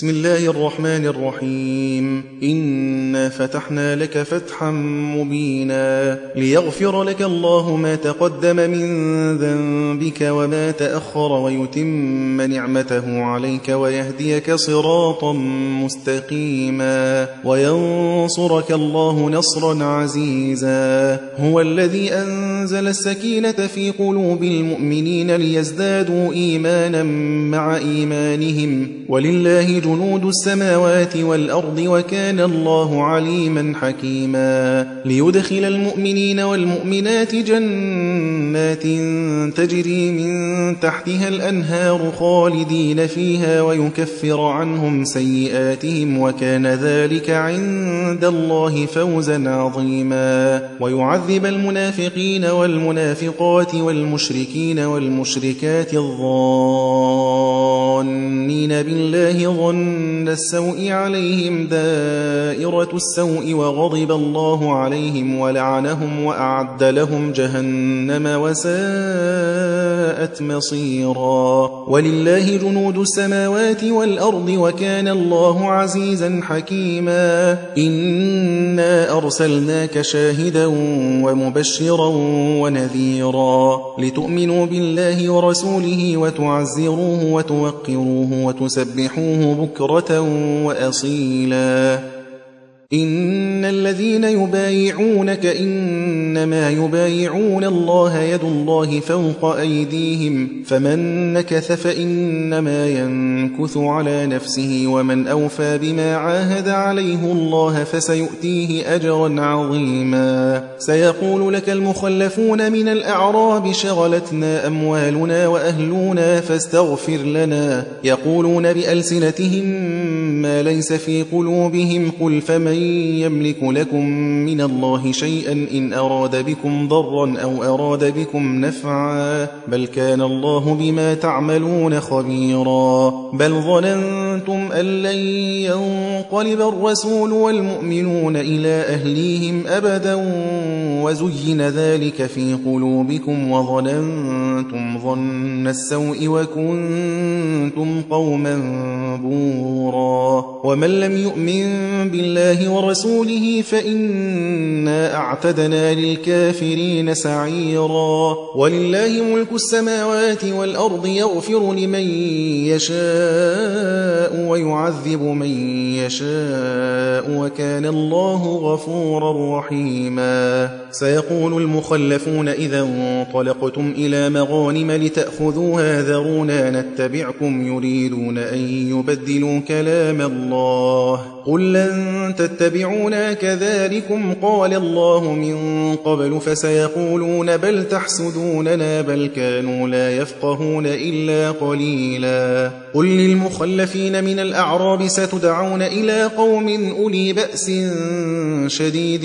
بسم الله الرحمن الرحيم. إنا فتحنا لك فتحا مبينا ليغفر لك الله ما تقدم من ذنبك وما تأخر ويتم نعمته عليك ويهديك صراطا مستقيما وينصرك الله نصرا عزيزا. هو الذي أنزل السكينة في قلوب المؤمنين ليزدادوا إيمانا مع إيمانهم. ولله جنود السماوات والأرض وكان الله عليما حكيما. ليدخل المؤمنين والمؤمنات جنات تجري من تحتها الأنهار خالدين فيها ويكفر عنهم سيئاتهم وكان ذلك عند الله فوزا عظيما. ويعذب المنافقين والمنافقات والمشركين والمشركات الظانين بالله ظن ظن السوء عليهم دائرة السوء وغضب الله عليهم ولعنهم وأعد لهم جهنم وساءت مصيرا. ولله جنود السماوات والأرض وكان الله عزيزا حكيما. إنا أرسلناك شاهدا ومبشرا ونذيرا. لتؤمنوا بالله ورسوله وتعزروه وتوقروه وتسبحوه بكرة وأصيلا. إن الذين يبايعونك إنما يبايعون الله يد الله فوق أيديهم فمن نكث فإنما ينكث على نفسه ومن أوفى بما عاهد عليه الله فسيؤتيه أجرا عظيما سيقول لك المخلفون من الأعراب شغلتنا أموالنا وأهلنا فاستغفر لنا يقولون بألسنتهم ما ليس في قلوبهم قل فمن يملك لكم من الله شيئا إن أراد بكم ضرا أو أراد بكم نفعا بل كان الله بما تعملون خبيرا. بل ظننتم أن لن ينقلب الرسول والمؤمنون إلى أهليهم أبدا وزين ذلك في قلوبكم وظننتم ظن السوء وكنتم قوما بورا ومن لم يؤمن بالله ورسوله فإنا أعتدنا للكافرين سعيرا ولله ملك السماوات والأرض يغفر لمن يشاء ويعذب من يشاء وكان الله غفورا رحيما سيقول المخلفون إذا انطلقتم إلى مغانم لتأخذوها ذرونا نتبعكم يريدون أن يبدلوا كلام الله قل لن تتبعونا كذلكم قال الله من قبل فسيقولون بل تحسدوننا بل كانوا لا يفقهون إلا قليلا قل للمخلفين من الأعراب ستدعون إلى قوم أولي بأس شديد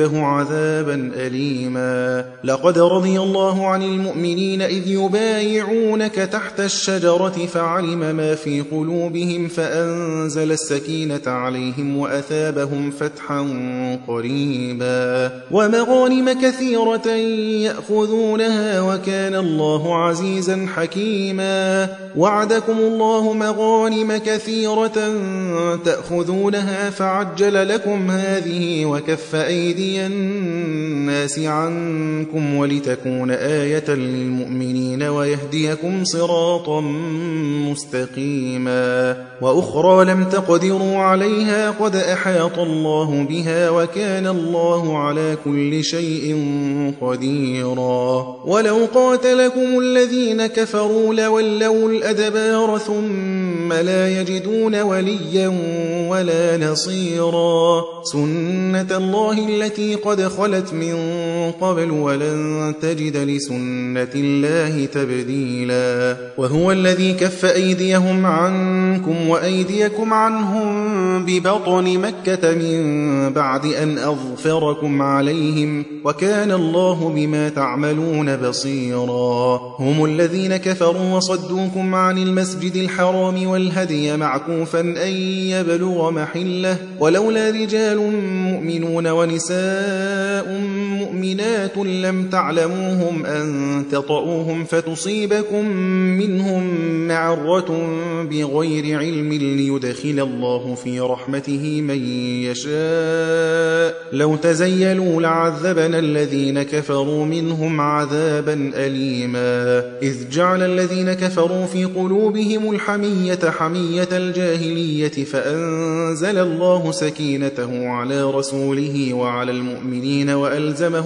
يعذبه عذابا أليما. لقد رضي الله عن المؤمنين إذ يبايعونك تحت الشجرة فعلم ما في قلوبهم فأنزل السكينة عليهم وأثابهم فتحا قريبا. ومغانم كثيرة يأخذونها وكان الله عزيزا حكيما. وعدكم الله مغانم كثيرة تأخذونها فعجل لكم هذه وكف أيدي الناس عنكم ولتكون آية للمؤمنين ويهديكم صراطا مستقيما وأخرى لم تقدروا عليها قد أحاط الله بها وكان الله على كل شيء قديرا ولو قاتلكم الذين كفروا لولوا الأدبار ثم لا يجدون وليا ولا نصيرا سنة الله التي قد خلت من قبل ولن تجد لسنة الله تبديلا. وهو الذي كف أيديهم عنكم وأيديكم عنهم ببطن مكة من بعد أن أظفركم عليهم وكان الله بما تعملون بصيرا. هم الذين كفروا وصدوكم عن المسجد الحرام والهدي معكوفا أن يبلغ محله. ولولا رجال مؤمنون ونساء نساء مؤمنات لم تعلموهم أن تطؤوهم فتصيبكم منهم معرة بغير علم ليدخل الله في رحمته من يشاء. لو تزيلوا لعذبنا الذين كفروا منهم عذابا أليما. إذ جعل الذين كفروا في قلوبهم الحمية حمية الجاهلية فأنزل الله سكينته على رسوله وعلى المؤمنين وألزمهم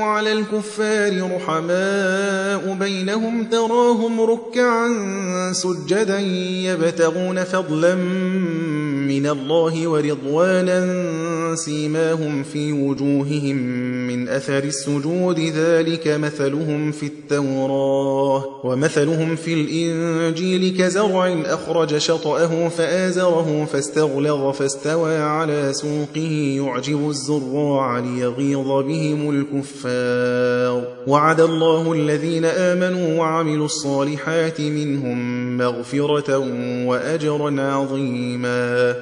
على الكفار رحماء بينهم تراهم ركعا سجدا يبتغون فضلا من الله ورضوانا سيماهم في وجوههم من أثر السجود ذلك مثلهم في التوراة ومثلهم في الإنجيل كزرع أخرج شطأه فآزره فاستغلظ فاستوى على سوقه يعجب الزراع ليغيظ بهم الكفار وعد الله الذين آمنوا وعملوا الصالحات منهم مغفرة وأجرا عظيما